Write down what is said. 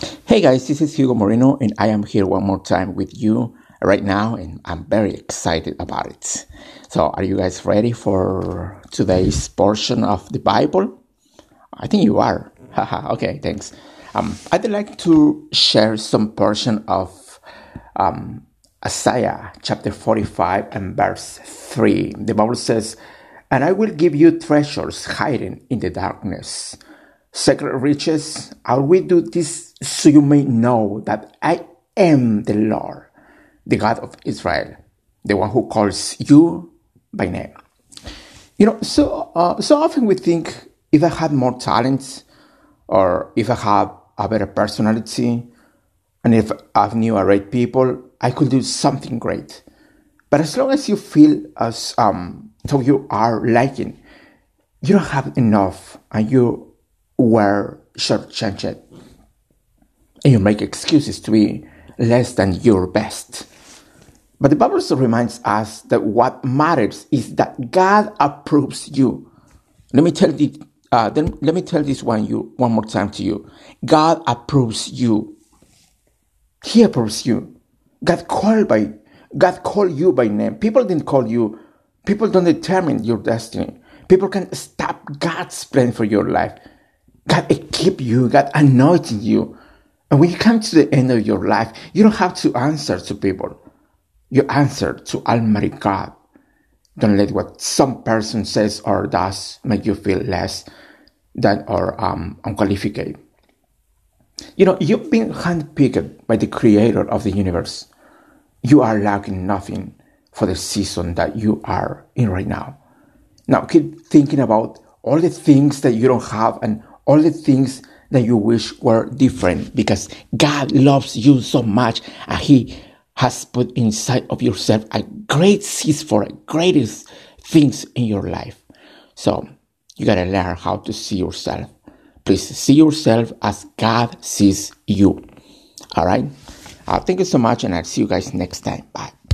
Hey guys, this is Hugo Moreno, and I am here one more time with you right now, and I'm very excited about it. So, are you guys ready for today's portion of the Bible? I think you are. okay, thanks. Um, I'd like to share some portion of um, Isaiah chapter 45 and verse 3. The Bible says, And I will give you treasures hidden in the darkness sacred riches. I will do this so you may know that I am the Lord, the God of Israel, the one who calls you by name. You know, so uh, so often we think if I had more talents, or if I have a better personality, and if I knew a right people, I could do something great. But as long as you feel as um, so you are lacking, you don't have enough, and you were shortchanged. And you make excuses to be less than your best. But the Bible also reminds us that what matters is that God approves you. Let me tell you, uh, then let me tell this one you one more time to you. God approves you. He approves you. God called by God called you by name. People didn't call you. People don't determine your destiny. People can stop God's plan for your life. God equip you, God anointing you. And when you come to the end of your life, you don't have to answer to people. You answer to Almighty God. Don't let what some person says or does make you feel less than or um, unqualified. You know, you've been handpicked by the creator of the universe. You are lacking nothing for the season that you are in right now. Now keep thinking about all the things that you don't have and all the things that you wish were different because God loves you so much and He has put inside of yourself a great seed for greatest things in your life. So you gotta learn how to see yourself. Please see yourself as God sees you. All right. Uh, thank you so much, and I'll see you guys next time. Bye.